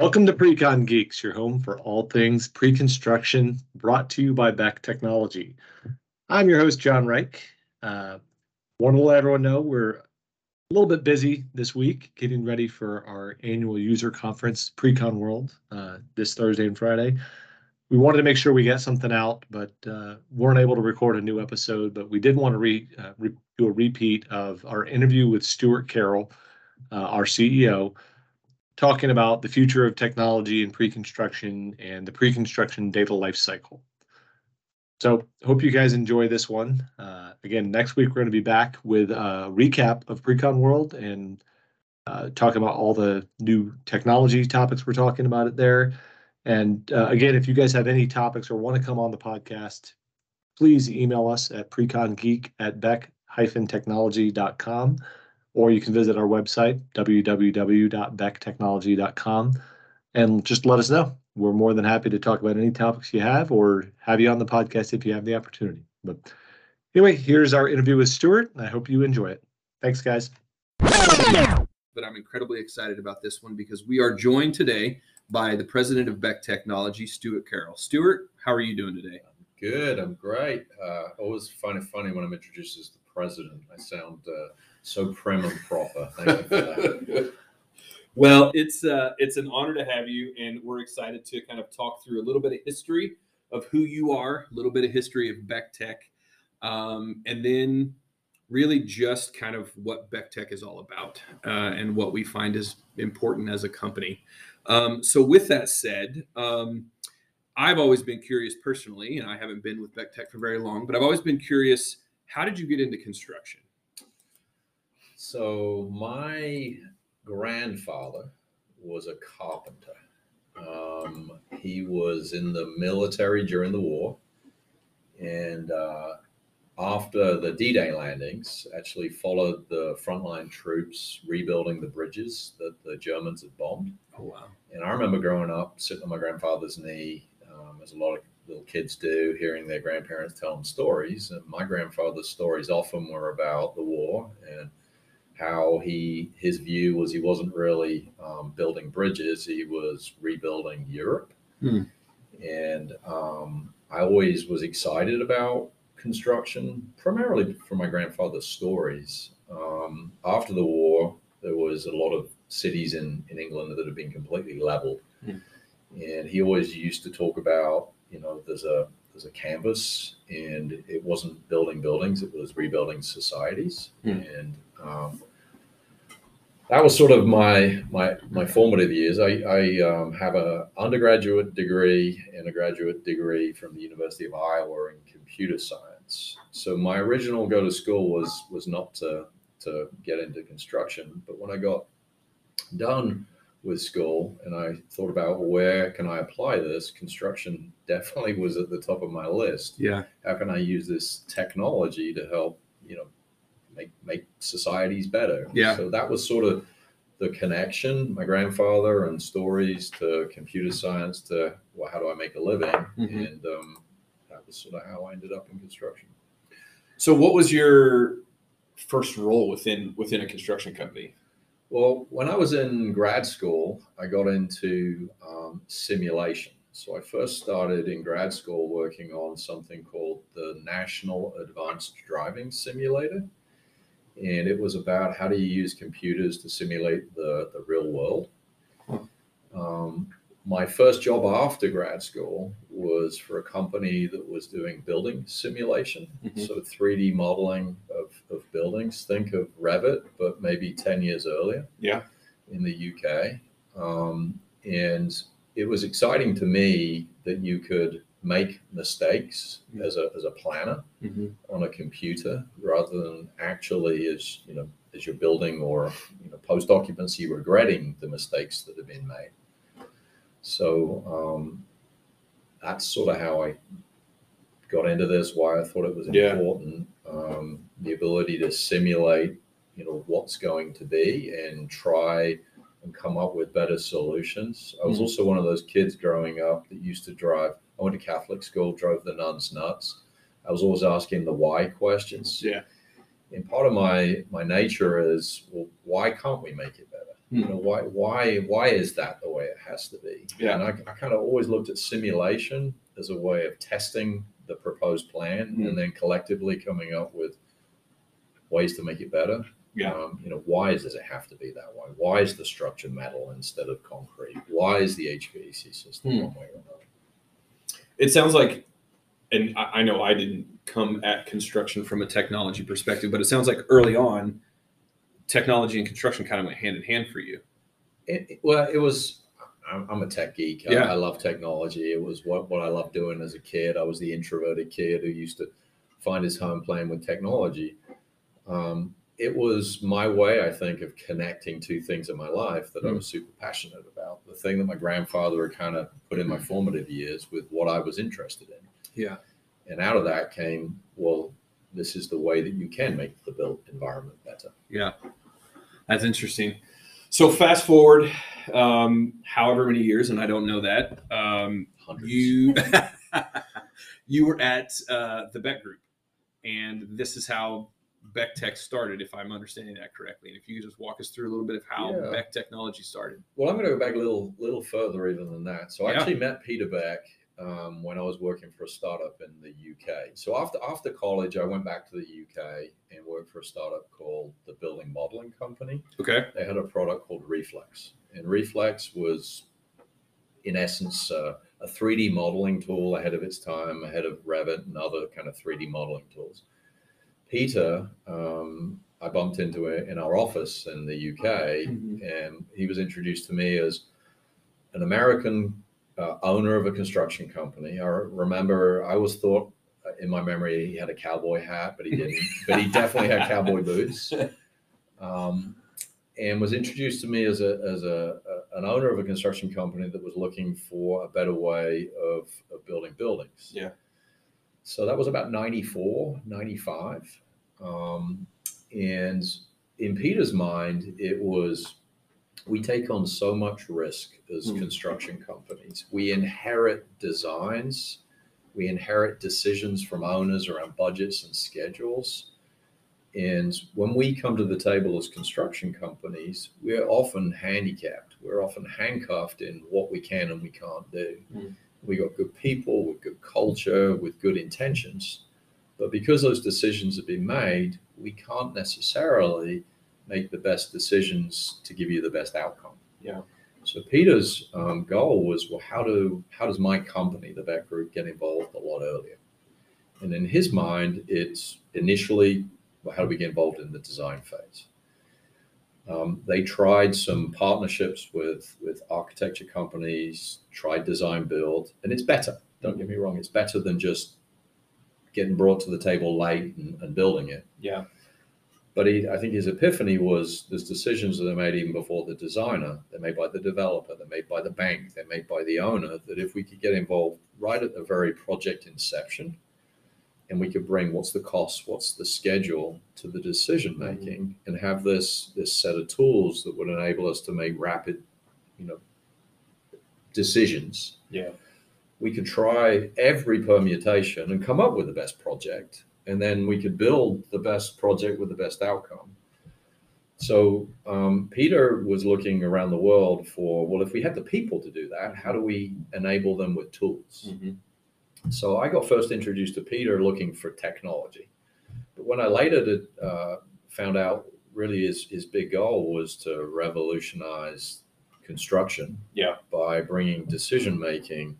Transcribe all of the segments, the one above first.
Welcome to Precon Geeks, your home for all things pre-construction, brought to you by Beck Technology. I'm your host, John Reich. Uh, want to let everyone know we're a little bit busy this week, getting ready for our annual user conference, Precon World, uh, this Thursday and Friday. We wanted to make sure we get something out, but uh, weren't able to record a new episode. But we did want to re, uh, re- do a repeat of our interview with Stewart Carroll, uh, our CEO talking about the future of technology and pre-construction and the pre-construction data lifecycle. So hope you guys enjoy this one. Uh, again, next week we're going to be back with a recap of Precon World and uh, talk about all the new technology topics we're talking about it there. And uh, again, if you guys have any topics or want to come on the podcast, please email us at precongeek at beck-technology.com or you can visit our website, www.becktechnology.com, and just let us know. We're more than happy to talk about any topics you have or have you on the podcast if you have the opportunity. But anyway, here's our interview with Stewart. I hope you enjoy it. Thanks, guys. But I'm incredibly excited about this one because we are joined today by the president of Beck Technology, Stewart Carroll. Stewart, how are you doing today? Good. I'm great. Uh, always find it funny when I'm introduced as the president. I sound uh, so prim and proper. Thank you for that. well, it's uh, it's an honor to have you, and we're excited to kind of talk through a little bit of history of who you are, a little bit of history of Beck Tech, um, and then really just kind of what Beck Tech is all about uh, and what we find is important as a company. Um, so, with that said. Um, I've always been curious personally, and I haven't been with Beck Tech for very long, but I've always been curious how did you get into construction? So my grandfather was a carpenter. Um, he was in the military during the war, and uh, after the D-Day landings, actually followed the frontline troops rebuilding the bridges that the Germans had bombed. Oh wow! And I remember growing up, sitting on my grandfather's knee, um, as a lot of little kids do, hearing their grandparents tell them stories. And my grandfather's stories often were about the war and how he his view was he wasn't really um, building bridges; he was rebuilding Europe. Hmm. And um, I always was excited about construction, primarily from my grandfather's stories. Um, after the war, there was a lot of cities in, in England that had been completely leveled. Hmm. And he always used to talk about, you know, there's a there's a canvas and it wasn't building buildings, it was rebuilding societies. Hmm. And um, that was sort of my my my formative years. I, I um, have a undergraduate degree and a graduate degree from the University of Iowa in computer science. So my original go to school was was not to to get into construction, but when I got done with school and I thought about where can I apply this, construction definitely was at the top of my list. Yeah. How can I use this technology to help you know make make societies better. Yeah. So that was sort of the connection. My grandfather and stories to computer science to well, how do I make a living? Mm-hmm. And um, that was sort of how I ended up in construction. So, what was your first role within within a construction company? Well, when I was in grad school, I got into um, simulation. So I first started in grad school working on something called the National Advanced Driving Simulator and it was about how do you use computers to simulate the, the real world. Um, my first job after grad school was for a company that was doing building simulation, mm-hmm. so 3D modeling of, of buildings. Think of Revit, but maybe 10 years earlier. Yeah. In the UK. Um, and it was exciting to me that you could make mistakes mm-hmm. as a as a planner mm-hmm. on a computer rather than actually as you know as you're building or you know post occupancy regretting the mistakes that have been made. So um, that's sort of how I got into this. Why I thought it was important. Yeah. Um, the ability to simulate, you know, what's going to be and try and come up with better solutions. I was mm-hmm. also one of those kids growing up that used to drive I went to Catholic school, drove the nuns nuts. I was always asking the why questions. Yeah. And part of my my nature is, well, why can't we make it better? You know why why why is that the way it has to be? Yeah. And I, I kind of always looked at simulation as a way of testing the proposed plan Mhm. and then collectively coming up with ways to make it better. Yeah. Um, you know, why does it have to be that way? Why is the structure metal instead of concrete? Why is the HVAC system Hmm. one way or another? It sounds like, and I, I know I didn't come at construction from a technology perspective, but it sounds like early on, technology and construction kind of went hand in hand for you. It, well, it was. I'm, I'm a tech geek. I, Yeah. I love technology. It was what, what I loved doing as a kid. I was the introverted kid who used to find his home playing with technology. Um, it was my way, I think, of connecting two things in my life that I Mm. was super passionate about. The thing that my grandfather had kind of put in my formative years with what I was interested in. Yeah. And out of that came, well, this is the way that you can make the built environment better. Yeah, that's interesting. So fast forward, um, however many years, and I don't know that. Um, Hundreds. you you were at uh, the Beck Group, and this is how Beck Tech started, if I'm understanding that correctly. And if you could just walk us through a little bit of how Yeah. Beck Technology started. Well, I'm going to go back a little little further even than that. So I Yeah. actually met Peter Beck um, when I was working for a startup in the UK. So after after college, I went back to the UK and worked for a startup called the Building Modeling Company. Okay. They had a product called Reflex, and Reflex was, in essence, uh, a 3D modeling tool ahead of its time, ahead of Revit and other kind of 3D modeling tools. Peter, um, I bumped into it in our office in the UK, Mhm. and he was introduced to me as an American uh, owner of a construction company. I remember I always thought uh, in my memory he had a cowboy hat, but he didn't. but he definitely had cowboy boots. Um, and was introduced to me as a as a, a an owner of a construction company that was looking for a better way of, of building buildings. Yeah. So that was about 94, 95. Um, and in Peter's mind, it was we take on so much risk as Hmm. construction companies. We inherit designs, we inherit decisions from owners around budgets and schedules. And when we come to the table as construction companies, we're often handicapped. We're often handcuffed in what we can and we can't do. Mm. We got good people with good culture, with good intentions. But because those decisions have been made, we can't necessarily make the best decisions to give you the best outcome. Yeah. So Peter's um, goal was, well, how do how does my company, the Beck Group, get involved a lot earlier? And in his mind, it's initially, well, how do we get involved in the design phase? Um, they tried some partnerships with with architecture companies, tried design build, and it's better. Don't get me wrong, it's better than just getting brought to the table late and, and building it. Yeah. But he, I think his epiphany was there's decisions that are made even before the designer. They're made by the developer. They're made by the bank. They're made by the owner. That if we could get involved right at the very project inception, and we could bring what's the cost, what's the schedule to the decision making, and have this this set of tools that would enable us to make rapid, you know, decisions Yeah. we could try every permutation and come up with the best project and then we could build the best project with the best outcome so um, peter was looking around the world for well if we had the people to do that how do we enable them with tools Mhm. So i got first introduced to peter looking for technology but when i later did, uh, found out really his, his big goal was to revolutionize construction Yeah. by bringing decision making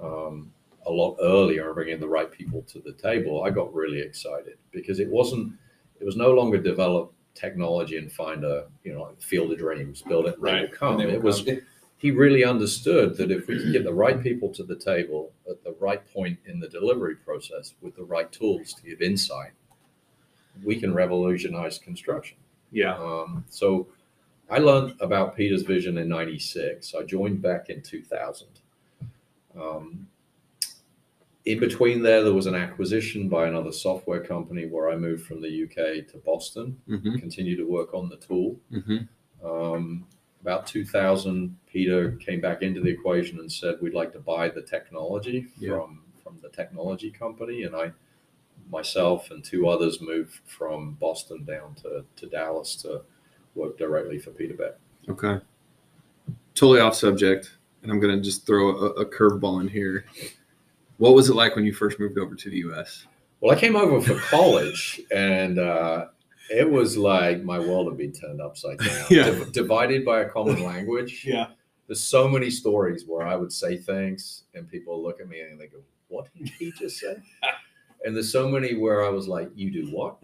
um, a lot earlier and bringing the right people to the table, I got really excited because it wasn't, it was no longer develop technology and find a, you know, field of dreams, build it, they Right. will come. They It will was, come. He really understood that if we could get the right people to the table at the right point in the delivery process with the right tools to give insight, we can revolutionize construction. Yeah. Um, so I learned about Peter's vision in 96. I joined back in 2000. Um, in between there, there was an acquisition by another software company where I moved from the UK to Boston, Mm-hmm. continued to work on the tool. Mm-hmm. Um, about 2000, Peter came back into the equation and said, "We'd like to buy the technology Yeah. from from the technology company." And I, myself, and two others moved from Boston down to, to Dallas to work directly for Peter Beck. Okay. Totally off subject, and I'm gonna just throw a, a curveball in here. What was it like when you first moved over to the U.S.? Well, I came over for college, and uh, it was like my world had been turned upside down. Yeah. Div- divided by a common language. Yeah. There's so many stories where I would say things, and people look at me and they go, "What did he just say?" and there's so many where I was like, "You do what?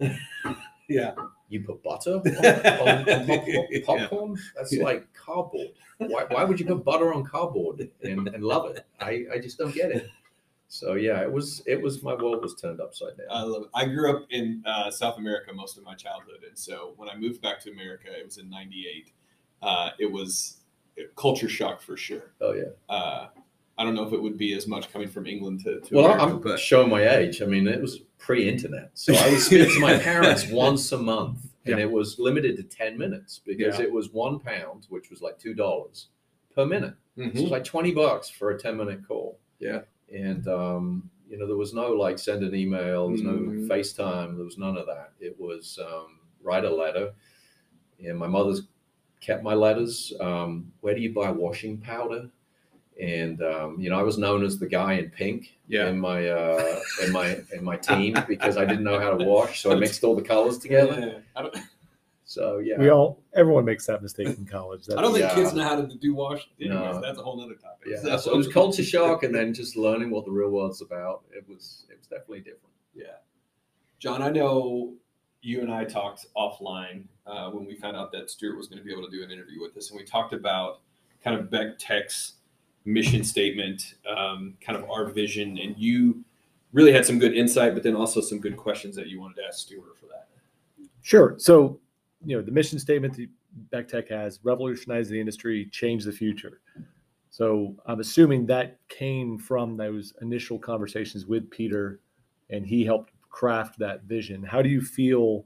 Yeah. You put butter on, on, on popcorn? Yeah. That's Yeah. like cardboard. Why, why would you put butter on cardboard and, and love it? I, I just don't get it." So yeah, it was it was my world was turned upside down. I love it. I grew up in uh, South America most of my childhood, and so when I moved back to America, it was in '98. Uh, it was culture shock for sure. oh yeah. Uh, I don't know if it would be as much coming from England to, to Well, America, I'm but showing my age. I mean, it was pre-internet, so I would speak to my parents once a month, and Yeah. it was limited to ten minutes because Yeah. it was one pound, which was like two dollars per minute. So it was like twenty bucks for a ten-minute call. Yeah. And um, you know there was no like send an email, there was Mhm. no FaceTime, there was none of that. It was um, write a letter, and my mother's kept my letters. Um, where do you buy washing powder? And um, you know, I was known as the guy in pink Yeah. in my uh, in my in my team because I didn't know how to wash, so I mixed all the colors together. Yeah. I don't, So yeah, We all, everyone makes that mistake in college. I don't think Yeah. kids know how to do wash. Anyways, No. that's a whole other topic. yeah. So it was culture shock, and then just learning what the real world's about. It was it was definitely different. Yeah. John, I know you and I talked offline uh, when we found out that Stewart was going to be able to do an interview with us, and we talked about kind of Beck Tech's mission statement, um, kind of our vision, and you really had some good insight, but then also some good questions that you wanted to ask Stewart for that. Sure. So, you know, the mission statement that Beck Tech has revolutionize the industry, change the future. So I'm assuming that came from those initial conversations with Peter and he helped craft that vision. How do you feel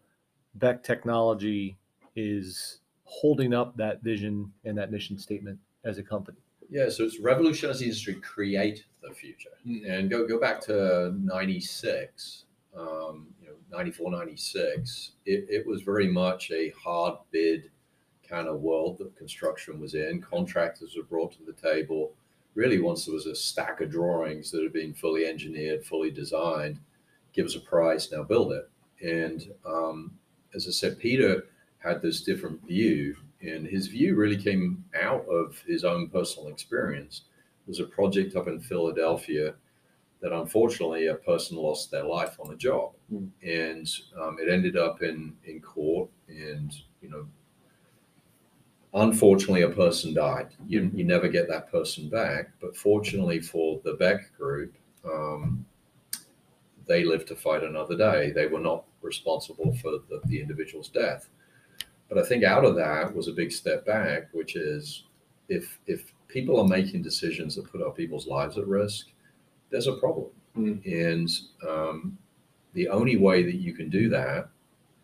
Beck Technology is holding up that vision and that mission statement as a company? Yeah, so it's revolutionize the industry, create the future. Mm. And go go back to 96, um, 94, 96. It, it was very much a hard bid kind of world that construction was in. Contractors were brought to the table. Really, once there was a stack of drawings that had been fully engineered, fully designed, give us a price, now build it. And um, as I said, Peter had this different view, and his view really came out of his own personal experience. There was a project up in Philadelphia that unfortunately a person lost their life on a job, Hmm. and um, it ended up in in court, and you know. Unfortunately, a person died. You, you never get that person back. But fortunately for the Beck group, um, they lived to fight another day. They were not responsible for the, the individual's death. But I think out of that was a big step back, which is if if people are making decisions that put our people's lives at risk, there's a problem. Mm. And um, the only way that you can do that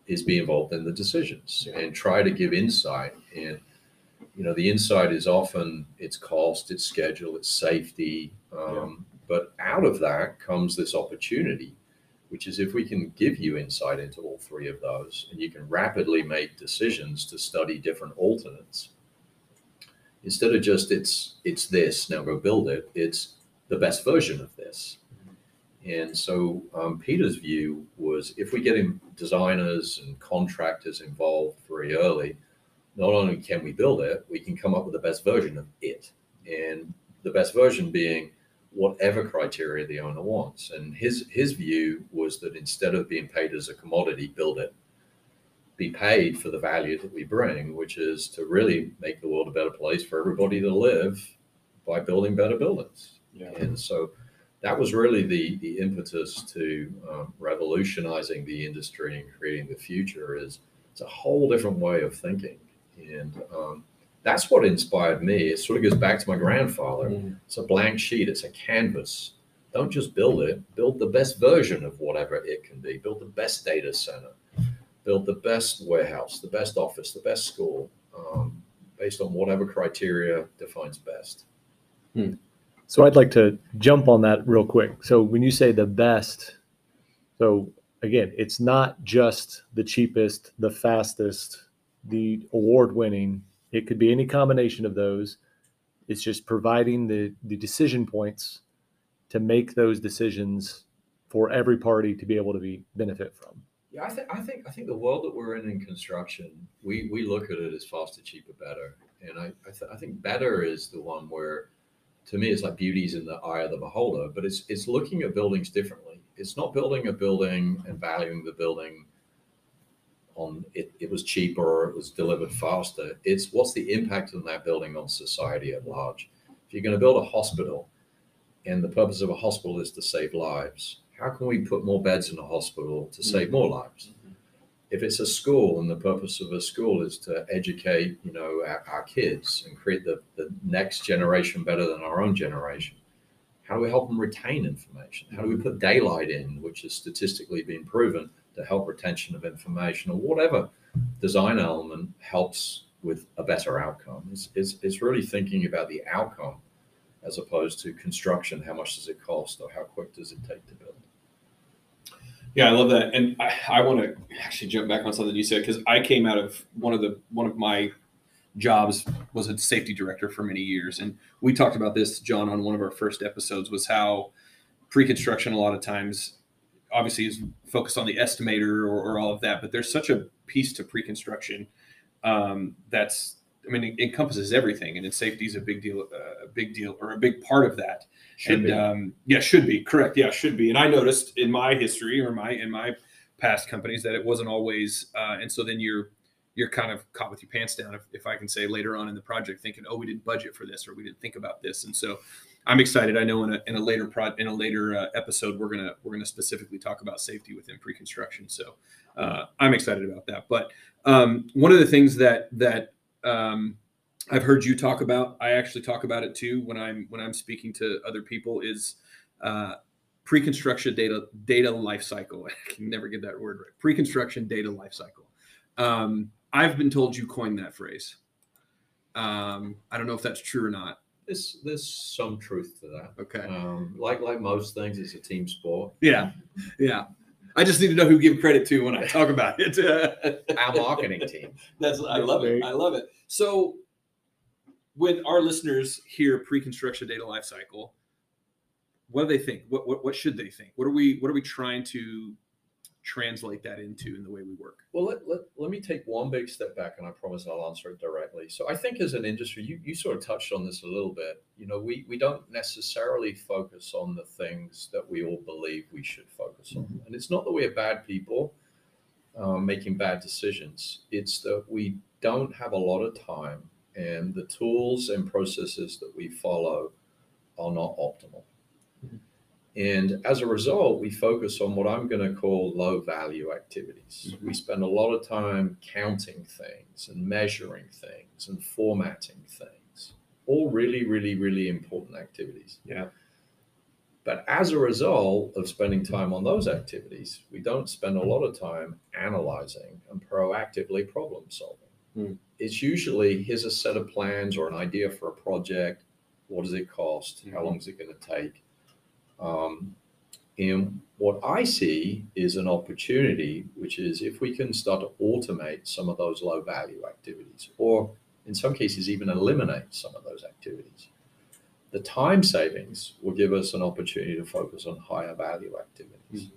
is be involved in the decisions Yeah. and try to give insight. And you know, the insight is often its cost, its schedule, its safety. Um, But out of that comes this opportunity, which is if we can give you insight into all three of those, and you can rapidly make decisions to study different alternates. Instead of just it's it's this now go build it. It's the best version of this. And so um, Peter's view was if we get designers and contractors involved very early, not only can we build it, we can come up with the best version of it. And the best version being whatever criteria the owner wants. And his his view was that instead of being paid as a commodity, build it, be paid for the value that we bring, which is to really make the world a better place for everybody to live by building better buildings. Yeah. And so that was really the the impetus to um, revolutionizing the industry and creating the future. Is it's a whole different way of thinking, and um, that's what inspired me. It sort of goes back to my grandfather. Mm. It's a blank sheet. It's a canvas. Don't just build it. Build the best version of whatever it can be. Build the best data center. Build the best warehouse, the best office, the best school, um, based on whatever criteria defines best. So I'd like to jump on that real quick. So when you say the best, so again, it's not just the cheapest, the fastest, the award winning. It could be any combination of those. It's just providing the the decision points to make those decisions for every party to be able to be benefit from. Yeah, I think I think I think the world that we're in in construction, we we look at it as faster, cheaper, better, and I I, th- I think better is the one where, to me, it's like beauty's in the eye of the beholder. But it's it's looking at buildings differently. It's not building a building and valuing the building on it. It was cheaper, it was delivered faster. It's what's the impact on that building on society at large. If you're going to build a hospital, and the purpose of a hospital is to save lives how can we put more beds in a hospital to save mm. more lives? If it's a school and the purpose of a school is to educate, you know, our, our kids and create the, the next generation better than our own generation, how do we help them retain information? How do we put daylight in, which has statistically been proven to help retention of information or whatever design element helps with a better outcome? It's, it's, it's really thinking about the outcome as opposed to construction. How much does it cost or how quick does it take to build? Yeah, I love that, and I, I want to actually jump back on something you said because I came out of one of the one of my jobs was a safety director for many years, and we talked about this, John, on one of our first episodes was how pre-construction a lot of times obviously is focused on the estimator or, or all of that, but there's such a piece to pre-construction um, that's I mean, it encompasses everything, and safety is a big deal, uh, a big deal, or a big part of that. Should and be. um, yeah, should be correct. Yeah, should be. And I noticed in my history or my in my past companies that it wasn't always. Uh, and so then you're you're kind of caught with your pants down, if, if I can say, later on in the project, thinking, oh, we didn't budget for this or we didn't think about this. And so I'm excited. I know in a in a later pro in a later uh, episode we're gonna we're gonna specifically talk about safety within pre-construction. So uh, I'm excited about that. But um, one of the things that that um, I've heard you talk about. I actually talk about it too when I'm when I'm speaking to other people. Is uh, pre-construction data data life cycle. I can never get that word right. Pre-construction data life cycle. Um, I've been told you coined that phrase. Um, I don't know if that's true or not. There's there's some truth to that. Okay. Um, like like most things, it's a team sport. Yeah, yeah. I just need to know who give credit to when I talk about it. Our marketing team. That's I love it. I love it. So when our listeners hear pre-construction data lifecycle, what do they think? What, what what should they think? What are we what are we trying to translate that into in the way we work? Well, let, let, let me take one big step back and I promise I'll answer it directly. So I think as an industry, you, you sort of touched on this a little bit. You know, we, we don't necessarily focus on the things that we all believe we should focus on. And it's not that we're bad people um, making bad decisions. It's that we don't have a lot of time and the tools and processes that we follow are not optimal. And as a result, we focus on what I'm going to call low value activities. We spend a lot of time counting things and measuring things and formatting things. All really, really, really important activities. Yeah. But as a result of spending time on those activities, we don't spend a lot of time analyzing and proactively problem solving. Hmm. It's usually here's a set of plans or an idea for a project. What does it cost? How Mhm. long is it going to take? Um, and what I see is an opportunity, which is if we can start to automate some of those low value activities, or in some cases, even eliminate some of those activities, the time savings will give us an opportunity to focus on higher value activities.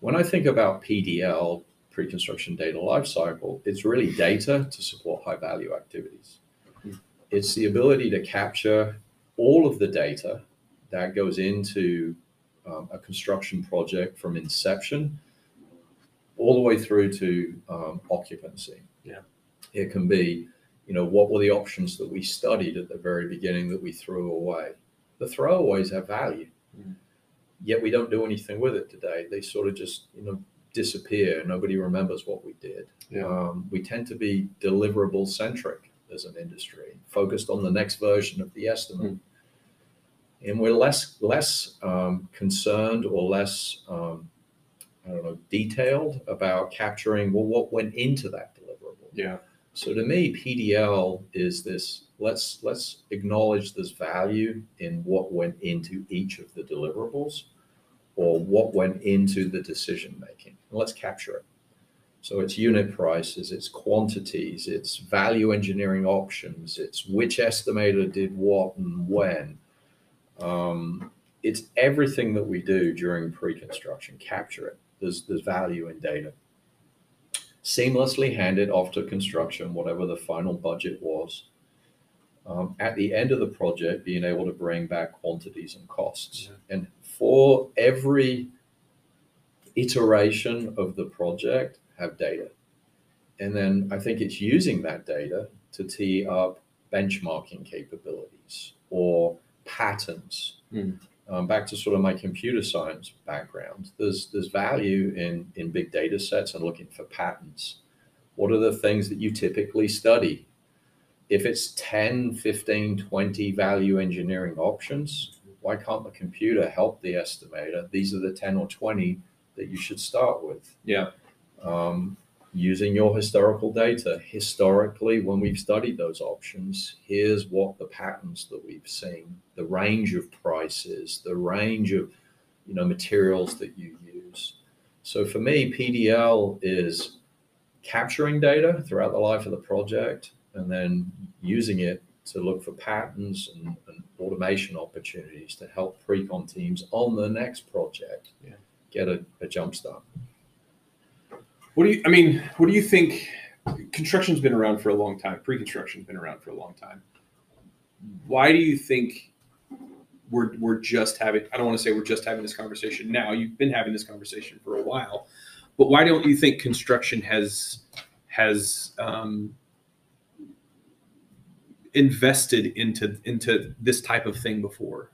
When I think about PDL, pre construction data lifecycle, it's really data to support high value activities. Mhm. It's the ability to capture all of the data that goes into um, a construction project from inception all the way through to um, occupancy. Yeah. It can be, you know, what were the options that we studied at the very beginning that we threw away? The throwaways have value, Mhm. yet we don't do anything with it today. They sort of just, you know, disappear. Nobody remembers what we did. Yeah. Um, we tend to be deliverable centric as an industry, focused on the next version of the estimate and we're less less um, concerned or less um, I don't know detailed about capturing well what went into that deliverable. Yeah. So to me, PDL is this. Let's let's acknowledge this value in what went into each of the deliverables, or what went into the decision making. And let's capture it. So it's unit prices, it's quantities, it's value engineering options, it's which estimator did what and when. Um, it's everything that we do during pre-construction. Capture it. There's there's value in data. Seamlessly hand it off to construction, whatever the final budget was. Um, at the end of the project, being able to bring back quantities and costs. And for every iteration of the project, have data. And then I think it's using that data to tee up benchmarking capabilities or patterns. Mm. Um, back to sort of my computer science background, there's there's value in in big data sets and looking for patterns. What are the things that you typically study? If it's 10, 15, 20 value engineering options, why can't the computer help the estimator? These are the 10 or 20 that you should start with. Yeah. Um, using your historical data, historically, when we've studied those options, here's what the patterns that we've seen, the range of prices, the range of you know materials that you use. So for me, PDL is capturing data throughout the life of the project and then using it to look for patterns and, and automation opportunities to help pre-con teams on the next project Yeah. get a, a jump start. What do you? I mean, what do you think? Construction's been around for a long time. Pre-construction's been around for a long time. Why do you think we're we're just having? I don't want to say we're just having this conversation now. You've been having this conversation for a while, but why don't you think construction has has um, invested into into this type of thing before?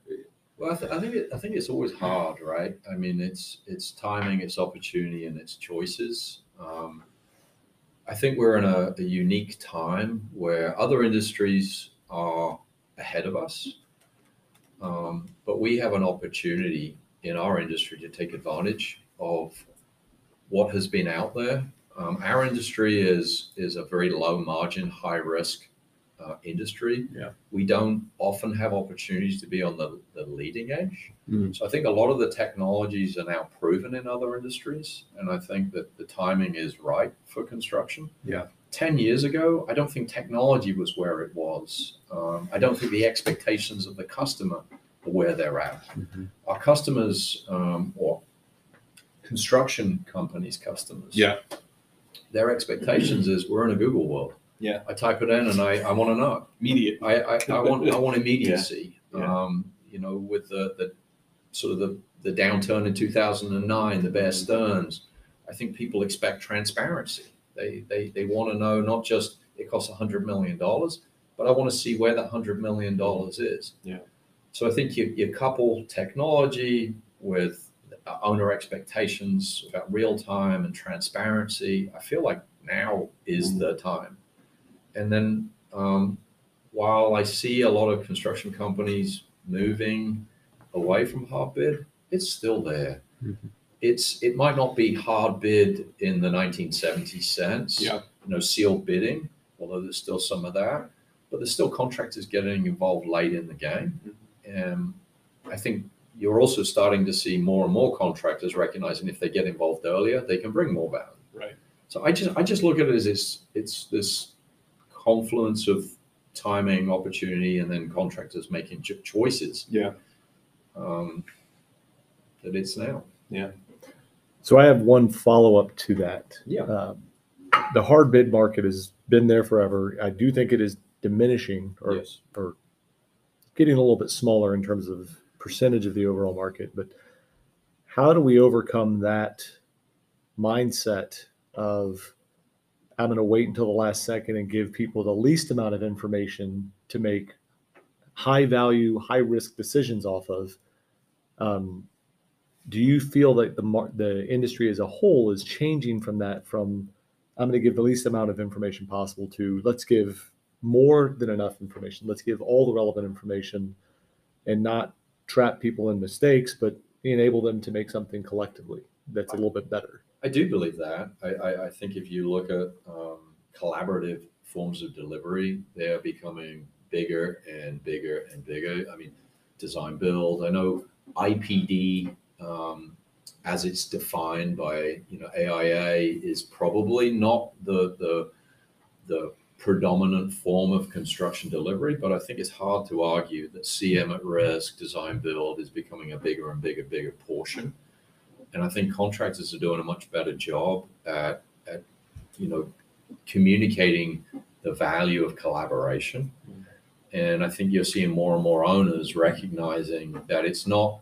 Well, I, th- I think it, I think it's always hard, right? I mean, it's it's timing, it's opportunity, and it's choices. Um, I think we're in a, a unique time where other industries are ahead of us, um, but we have an opportunity in our industry to take advantage of what has been out there. Um, our industry is is a very low margin, high risk uh, industry. Yeah. We don't often have opportunities to be on the, the leading edge. Mhm. So I think a lot of the technologies are now proven in other industries. And I think that the timing is right for construction. Yeah. 10 years ago, I don't think technology was where it was. Um, I don't think the expectations of the customer are where they're at. Our customers, um, or construction companies' customers, Yeah. their expectations is we're in a Google world. Yeah. I type it in and I, I want to know. Immediate. I, I, I want I want immediacy. Yeah. Um, you know, with the, the sort of the, the downturn in 2009, the Bear Stearns, I think people expect transparency. They they, they want to know not just it costs $100 million, but I want to see where that $100 million is. Yeah. So I think you, you couple technology with owner expectations about real time and transparency. I feel like now is the time. And then um, while I see a lot of construction companies moving away from hard bid, it's still there. Mhm. It's it might not be hard bid in the 1970 sense, Yeah. you know, sealed bidding, although there's still some of that, but there's still contractors getting involved late in the game. And I think you're also starting to see more and more contractors recognizing if they get involved earlier, they can bring more value. Right. So I just I just look at it as it's it's this confluence of timing, opportunity, and then contractors making ch- choices. Yeah. Um, that it's now. Yeah. So I have one follow up to that. Yeah. Um, the hard bid market has been there forever. I do think it is diminishing or, yes. or getting a little bit smaller in terms of percentage of the overall market. But how do we overcome that mindset of I'm going to wait until the last second and give people the least amount of information to make high value, high risk decisions off of? Um, do you feel that the the industry as a whole is changing from that from I'm going to give the least amount of information possible to let's give more than enough information. Let's give all the relevant information and not trap people in mistakes, but enable them to make something collectively that's a little bit better. I do believe that. I, I, I think if you look at um, collaborative forms of delivery, they are becoming bigger and bigger and bigger. I mean, design build. I know IPD um, as it's defined by you know AIA is probably not the the the predominant form of construction delivery, but I think it's hard to argue that CM at risk, design build is becoming a bigger and bigger, bigger portion. And I think contractors are doing a much better job at, at you know, communicating the value of collaboration. Mm-hmm. And I think you're seeing more and more owners recognizing that it's not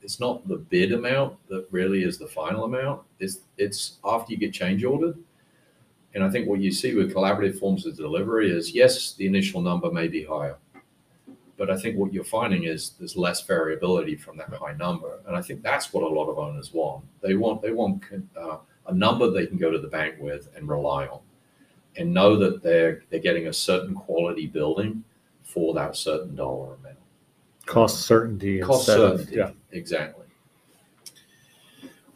it's not the bid amount that really is the final amount. It's it's after you get change ordered. And I think what you see with collaborative forms of delivery is yes, the initial number may be higher. But I think what you're finding is there's less variability from that high number. And I think that's what a lot of owners want. They want they want uh, a number they can go to the bank with and rely on and know that they're they're getting a certain quality building for that certain dollar amount. Cost certainty. Cost instead of- certainty. Yeah. Exactly.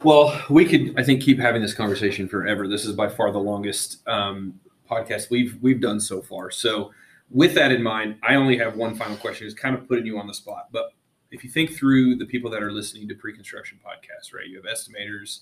Well, we could, I think, keep having this conversation forever. This is by far the longest um, podcast we've we've done so far. So, with that in mind, I only have one final question. It's kind of putting you on the spot, but if you think through the people that are listening to pre-construction podcasts, right? You have estimators,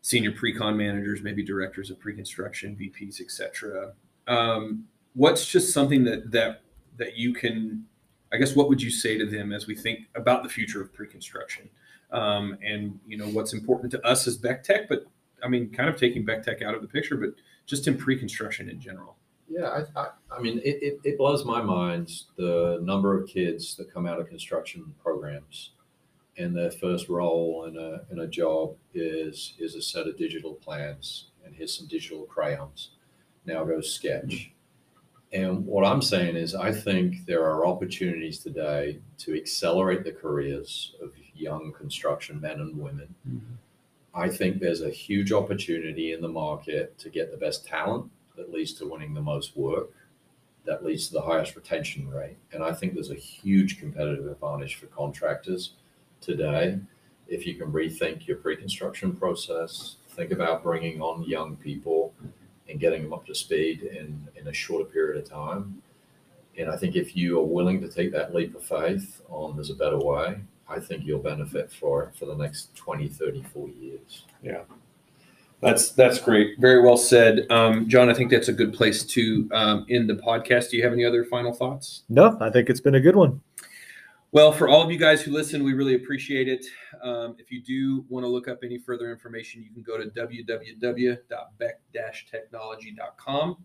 senior pre-con managers, maybe directors of pre-construction, VPs, etc. Um, what's just something that that that you can, I guess, what would you say to them as we think about the future of pre-construction? um, and you know what's important to us as Beck Tech, but I mean, kind of taking Beck Tech out of the picture, but just in pre-construction in general. Yeah, I, I, I mean, it, it, it blows my mind the number of kids that come out of construction programs and their first role in a, in a job is is a set of digital plans and here's some digital crayons. Now go sketch. And what I'm saying is, I think there are opportunities today to accelerate the careers of young construction men and women. Mm-hmm. I think there's a huge opportunity in the market to get the best talent that leads to winning the most work, that leads to the highest retention rate. And I think there's a huge competitive advantage for contractors today if you can rethink your pre construction process, think about bringing on young people and getting them up to speed in, in a shorter period of time. And I think if you are willing to take that leap of faith on there's a better way, I think you'll benefit for it for the next 20, 30, 40 years. That's that's great. Very well said, um, John. I think that's a good place to um, end the podcast. Do you have any other final thoughts? No, I think it's been a good one. Well, for all of you guys who listen, we really appreciate it. Um, if you do want to look up any further information, you can go to www.beck-technology.com.